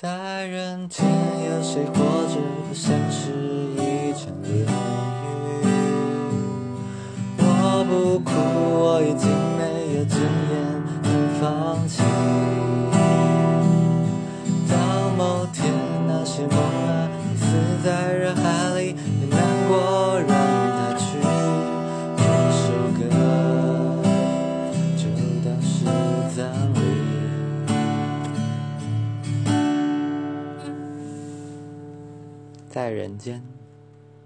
在人间，有谁活着不像是一场炼狱？我不哭，我已经没有尊严能放弃。到某天那些梦啊，死在人海在人间。